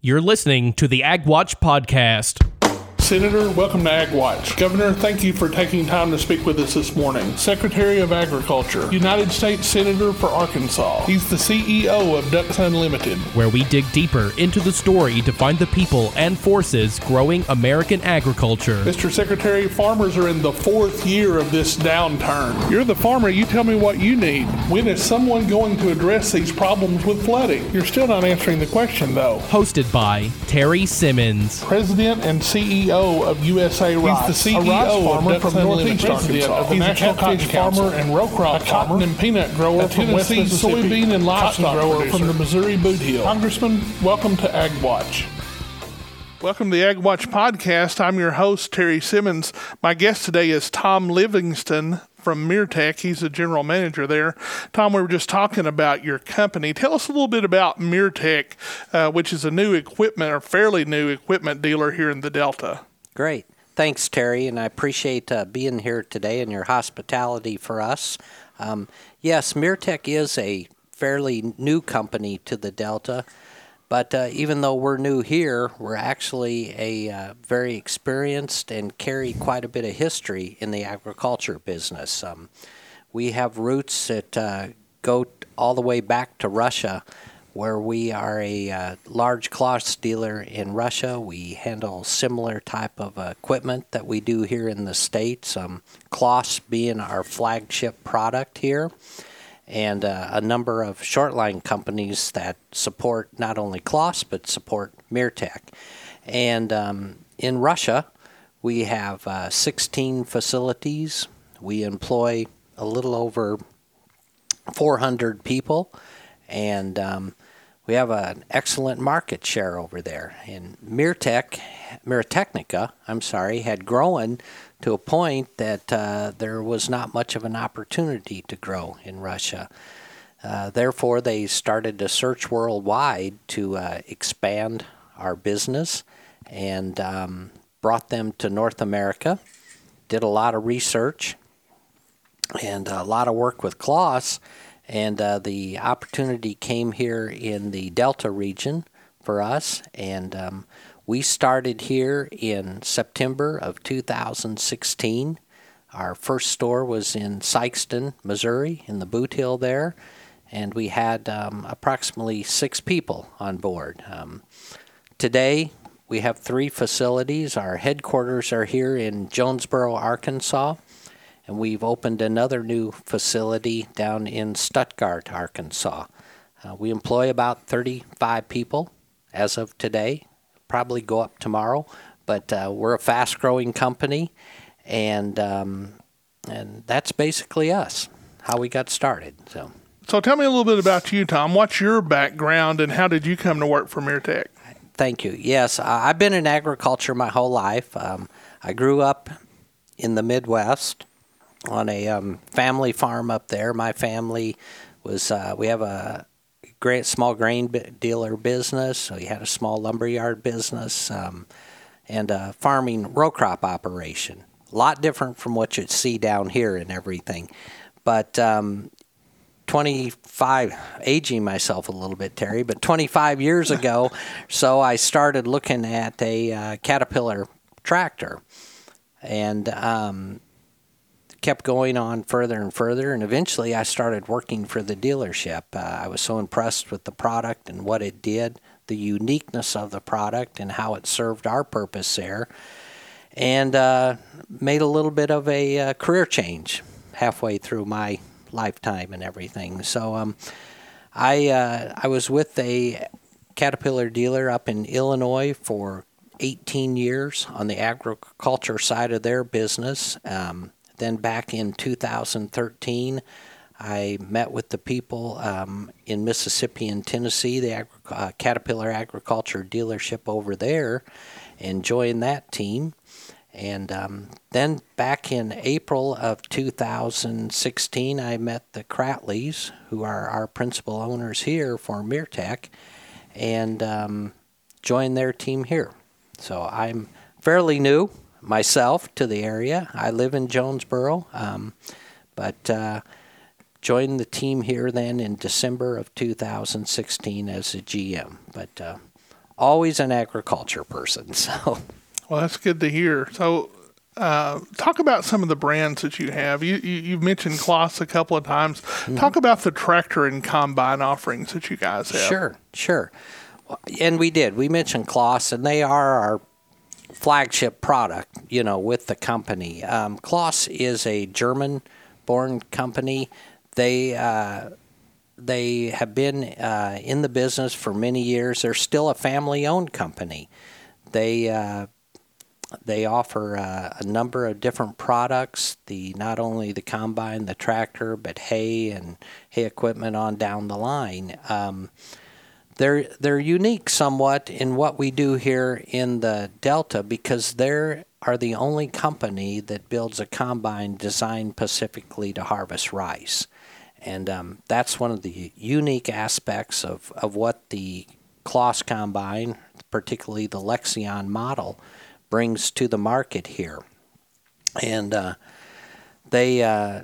You're listening to the AgWatch Podcast. Senator, welcome to Ag Watch. Governor, thank you for taking time to speak with us this morning. Secretary of Agriculture, United States Senator for Arkansas. He's the CEO of Ducks Unlimited. where we dig deeper into the story to find the people and forces growing American agriculture. Mr. Secretary, farmers are in the fourth year of this downturn. You're the farmer, you tell me what you need. When is someone going to address these problems with flooding? You're still not answering the question, though. Hosted by Terry Simmons. President and CEO of USA Rice. He's the CEO A rice farmer of Ducks from Northeast President Arkansas. of He's a National catfish Cotton farmer and row crop a cotton farmer, and peanut grower a from West Tennessee Mississippi, soybean and livestock grower producer. from the Missouri Boot Heel. Congressman, welcome to Ag Watch. Welcome to the Ag Watch podcast. I'm your host, Terry Simmons. My guest today is Tom Livingston from Mirtech. He's the general manager there. Tom, we were just talking about your company. Tell us a little bit about Mirtech, uh, which is a new equipment or fairly new equipment dealer here in the Delta. Great. Thanks, Terry, and I appreciate uh, being here today and your hospitality for us. Um, yes, Mirtech is a fairly new company to the Delta, but uh, even though we're new here, we're actually a uh, very experienced and carry quite a bit of history in the agriculture business. Um, we have roots that uh, go all the way back to Russia, where we are a uh, large Claas dealer in Russia. We handle similar type of equipment that we do here in the states. Um, Claas being our flagship product here, and uh, a number of shortline companies that support not only Claas but support Mirtech. And um, in Russia, we have uh, 16 facilities. We employ a little over 400 people, and um, we have an excellent market share over there. And Mirtech, Meritechnica, I'm sorry, had grown to a point that uh, there was not much of an opportunity to grow in Russia. Uh, therefore, they started to search worldwide to uh, expand our business and um, brought them to North America. Did a lot of research and a lot of work with Claas. And uh, the opportunity came here in the Delta region for us. And um, we started here in September of 2016. Our first store was in Sikeston, Missouri, in the Boot Heel there. And we had um, approximately six people on board. Um, today, we have three facilities. Our headquarters are here in Jonesboro, Arkansas and we've opened another new facility down in Stuttgart, Arkansas. Uh, we employ about 35 people as of today, probably go up tomorrow, but uh, we're a fast growing company, and, um, and that's basically us, how we got started. So. So tell me a little bit about you, Tom. What's your background and how did you come to work for Mirtech? Thank you. Yes, I've been in agriculture my whole life. Um, I grew up in the Midwest on a um, family farm up there. My family was uh, we have a great small grain dealer business. So we had a small lumberyard business um, and a farming row crop operation. A lot different from what you see down here and everything, but. Um, 25 aging myself a little bit terry but 25 years ago so i started looking at a uh, caterpillar tractor and um, kept going on further and further and eventually i started working for the dealership. Uh, i was so impressed with the product and what it did the uniqueness of the product and how it served our purpose there and uh, made a little bit of a uh, career change halfway through my lifetime and everything. So um, I, uh, I was with a caterpillar dealer up in illinois for 18 years on the agriculture side of their business. Um, then back in 2013, I met with the people um, in Mississippi and Tennessee, the agri- uh, Caterpillar Agriculture dealership over there, and joined that team. And um, then back in April of 2016, I met the Cratleys, who are our principal owners here for Mirtech, and um, joined their team here. So I'm fairly new myself to the area. I live in Jonesboro, um, but uh, joined the team here then in December of 2016 as a GM. But uh, always an agriculture person. So, well, that's good to hear. So, uh, talk about some of the brands that you have. You, you have mentioned Claas a couple of times. Mm-hmm. Talk about the tractor and combine offerings that you guys have. Sure, sure. And we did. We mentioned Claas, and they are our flagship product. You know, with the company. Um, Claas is a German-born company. They uh, they have been uh, in the business for many years. They're still a family-owned company. They uh, they offer uh, a number of different products. The not only the combine, the tractor, but hay and hay equipment on down the line. Um, they're they're unique somewhat in what we do here in the Delta because they are the only company that builds a combine designed specifically to harvest rice, and um, that's one of the unique aspects of of what the Claas combine, particularly the Lexion model brings to the market here. And uh, they, uh,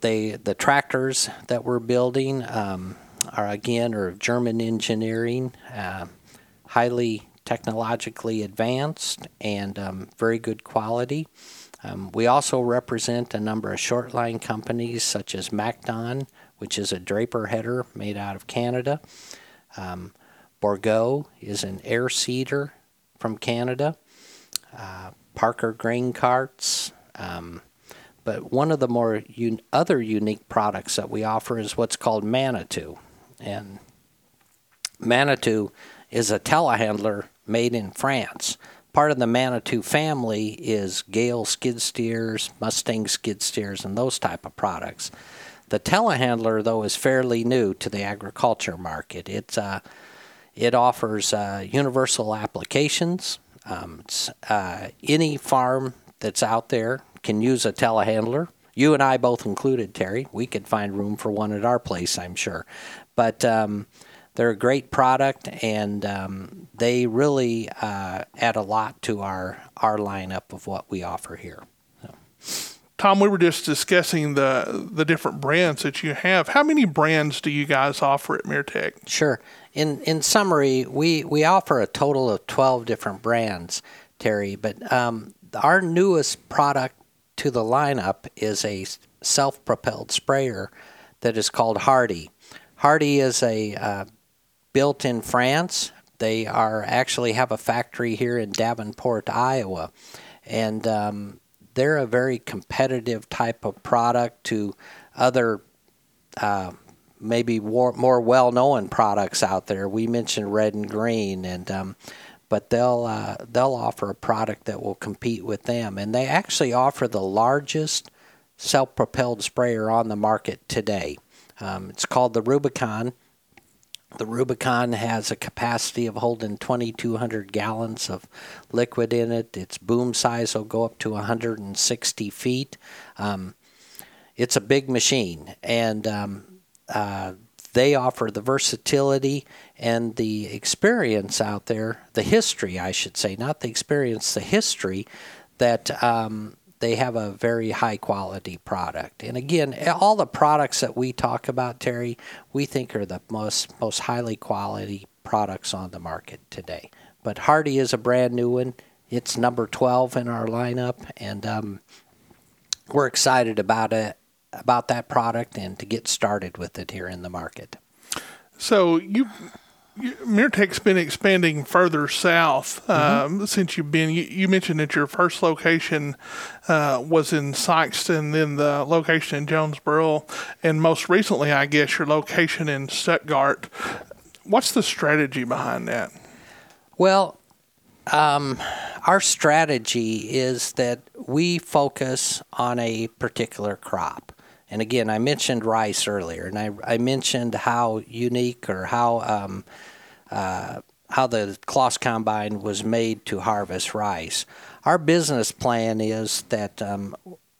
they, the tractors that we're building um, are again are German engineering, uh, highly technologically advanced and um, very good quality. Um, we also represent a number of short line companies such as MacDon, which is a draper header made out of Canada. Um, Bourgault is an air seeder from Canada uh, Parker grain carts. Um, but one of the more un- other unique products that we offer is what's called Manitou. And Manitou is a telehandler made in France. Part of the Manitou family is Gehl skid steers, Mustang skid steers, and those type of products. The telehandler, though, is fairly new to the agriculture market. It's uh, it offers uh, universal applications um, uh, any farm that's out there can use a telehandler. You and I both included, Terry. We could find room for one at our place, I'm sure. But um, they're a great product, and um, they really uh, add a lot to our our lineup of what we offer here. So. Tom, we were just discussing the the different brands that you have. How many brands do you guys offer at Mirtech? Sure. In in summary, we we offer a total of twelve different brands, Terry. But um, our newest product to the lineup is a self-propelled sprayer that is called Hardi. Hardi is a uh, built in France. They are actually have a factory here in Davenport, Iowa, and um, they're a very competitive type of product to other uh, maybe more, more well-known products out there. We mentioned Red and Green, and um, but they'll uh, they'll offer a product that will compete with them, and they actually offer the largest self-propelled sprayer on the market today. Um, it's called the Rubicon. The Rubicon has a capacity of holding 2,200 gallons of liquid in it. Its boom size will go up to 160 feet. Um, it's a big machine, and um, uh, they offer the versatility and the experience out there, the history, I should say, not the experience, the history that um, they have a very high quality product. And again, all the products that we talk about, Terry, we think are the most most highly quality products on the market today. But Hardi is a brand new one. It's number 12 in our lineup, and um, we're excited about it, about that product, and to get started with it here in the market. So you Mirtech's been expanding further south mm-hmm. Um, since you've been. You, you, mentioned that your first location uh, was in Sikeston, then the location in Jonesboro, and most recently, I guess, your location in Stuttgart. What's the strategy behind that? Well, um, our strategy is that we focus on a particular crop. And again, I mentioned rice earlier, and I, I mentioned how unique or how um, uh, how the Claas combine was made to harvest rice. Our business plan is that um,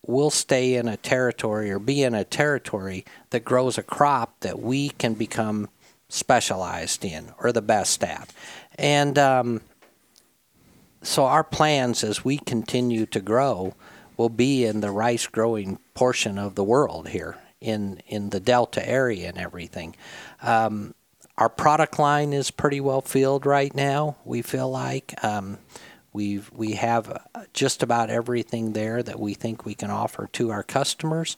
we'll stay in a territory or be in a territory that grows a crop that we can become specialized in or the best at. And um, so our plans as we continue to grow will be in the rice growing portion of the world here in, in the Delta area and everything. Um, our product line is pretty well filled right now. We feel like um, we we have just about everything there that we think we can offer to our customers.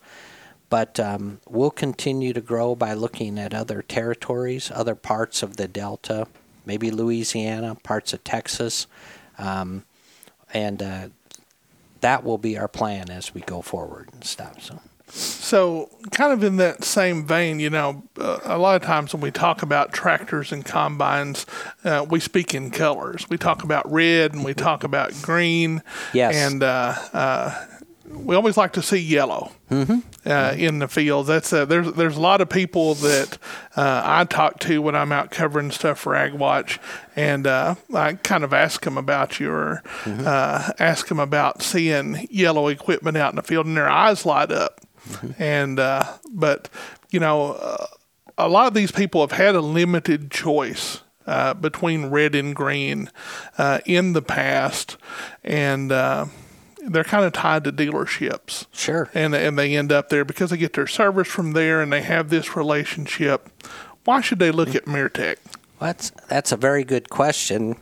But um, we'll continue to grow by looking at other territories, other parts of the Delta, maybe Louisiana, parts of Texas, um, and uh, that will be our plan as we go forward and stuff. So. So, kind of in that same vein, you know, uh, a lot of times when we talk about tractors and combines, uh, we speak in colors. We talk about red and we talk about green. Yes. And uh, uh we always like to see yellow mm-hmm. uh, in the fields. That's uh, there's there's a lot of people that uh, I talk to when I'm out covering stuff for Ag Watch, and uh, I kind of ask them about you or mm-hmm. Uh, ask them about seeing yellow equipment out in the field, and their eyes light up. Mm-hmm. And uh, but you know, a lot of these people have had a limited choice. between red and green in the past, and they're kind of tied to dealerships. Sure. And and they end up there because they get their service from there and they have this relationship. Why should they look at Mirtech? Well, that's that's a very good question,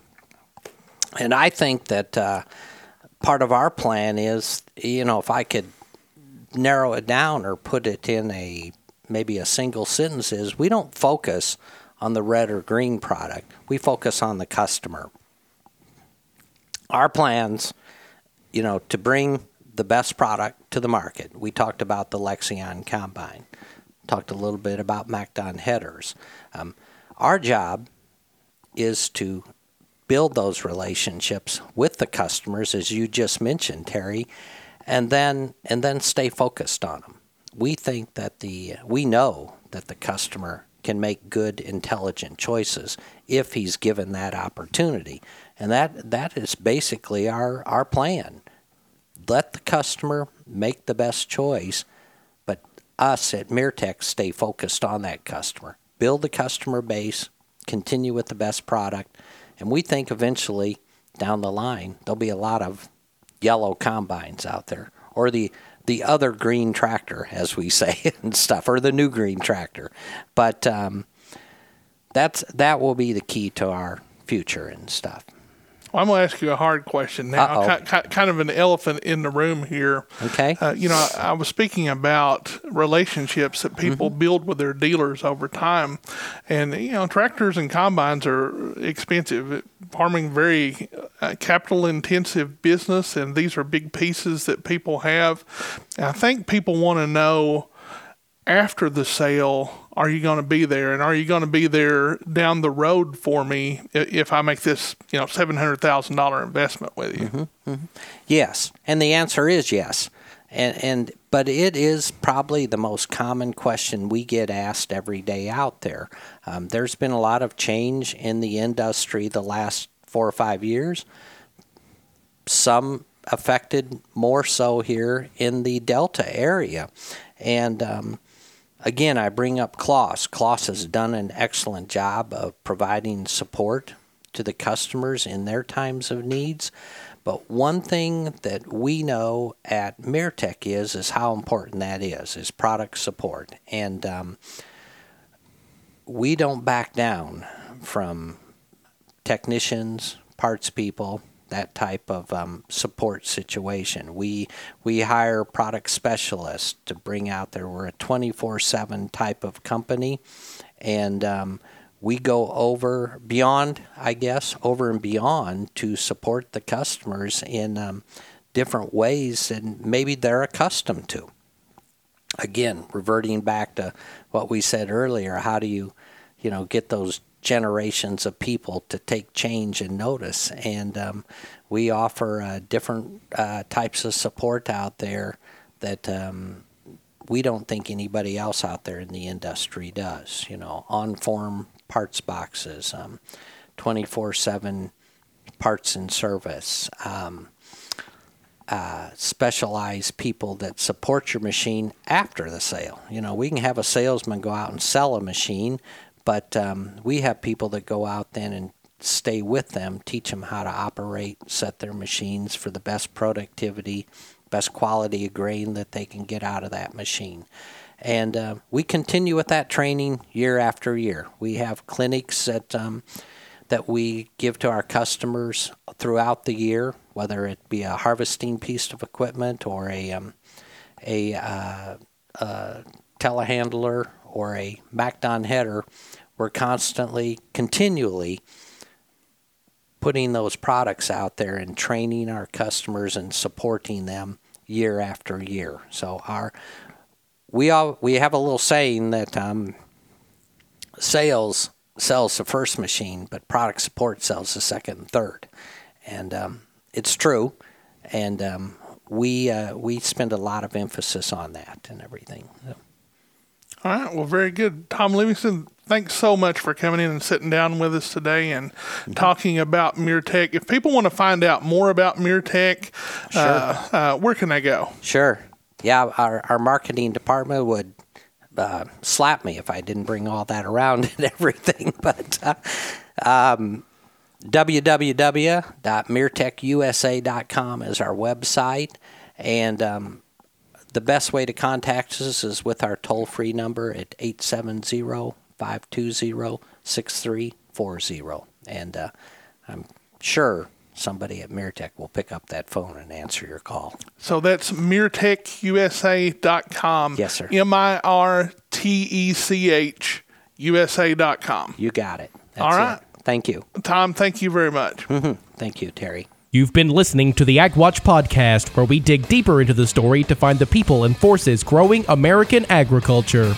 and I think that uh, part of our plan is, you know, if I could narrow it down or put it in a maybe a single sentence, is we don't focus on the red or green product. We focus on the customer. Our plans you know, to bring the best product to the market. We talked about the Lexion combine, talked a little bit about MacDon headers. Um, our job is to build those relationships with the customers, as you just mentioned, Terry, and then and then stay focused on them. We think that the we know that the customer can make good, intelligent choices if he's given that opportunity. And that that is basically our, our plan. Let the customer make the best choice, but us at Mirtech stay focused on that customer. Build the customer base, continue with the best product, and we think eventually down the line there'll be a lot of yellow combines out there or the the other green tractor, as we say and stuff, or the new green tractor. But um, that's that will be the key to our future and stuff. Well, I'm going to ask you a hard question now, kind of an elephant in the room here. Okay. Uh, you know, I, was speaking about relationships that people mm-hmm. build with their dealers over time, and you know, tractors and combines are expensive. Farming very uh, capital intensive business, and these are big pieces that people have. And I think people want to know after the sale are you going to be there? And are you going to be there down the road for me if i make this you know $700000 investment with you? Mm-hmm, mm-hmm. yes. And the answer is yes. And, and but it is probably the most common question we get asked every day out there. Um, there's been a lot of change in the industry the last four or five years. Some affected more so here in the delta area. And um, Again, I bring up Claas. Claas has done an excellent job of providing support to the customers in their times of needs. But one thing that we know at Mirtech is is how important that is is product support, and um, we don't back down from technicians, parts people, that type of um, support situation. We we hire product specialists to bring out there. We're a 24/7 type of company, and um, we go over beyond, I guess, over and beyond to support the customers in um, different ways and maybe they're accustomed to. Again, reverting back to what we said earlier, how do you, you know, get those generations of people to take change and notice. And um, we offer uh, different uh, types of support out there that um, we don't think anybody else out there in the industry does. You know, on form parts boxes, um, 24 7 parts and service. Um, uh, specialized people that support your machine after the sale. You know, we can have a salesman go out and sell a machine, but um, we have people that go out then and stay with them, teach them how to operate, set their machines for the best productivity, best quality of grain that they can get out of that machine. And uh, we continue with that training year after year. We have clinics that um, that we give to our customers throughout the year, whether it be a harvesting piece of equipment or a um, a, uh, a telehandler or a MacDon header. We're constantly, continually putting those products out there and training our customers and supporting them year after year. So our we all we have a little saying that um, sales sells the first machine, but product support sells the second and third, and um, it's true. And um, we uh, we spend a lot of emphasis on that and everything. So. All right. Well, very good. Tom Livingston, thanks so much for coming in and sitting down with us today and mm-hmm. talking about MirTech. If people want to find out more about MirTech, sure. uh, uh, where can they go? Sure. Yeah, our, our marketing department would uh, slap me if I didn't bring all that around and everything. But uh, um, www.mirtechusa.com is our website. And um, the best way to contact us is with our toll free number at 870 520 6340. And uh, I'm sure somebody at Mirtech will pick up that phone and answer your call. So that's mirtechusa.com. Yes, sir. M I R T E C H USA.com. You got it. That's All right. It. Thank you. Tom, thank you very much. Mm-hmm. Thank you, Terry. You've been listening to the Ag Watch podcast, where we dig deeper into the story to find the people and forces growing American agriculture.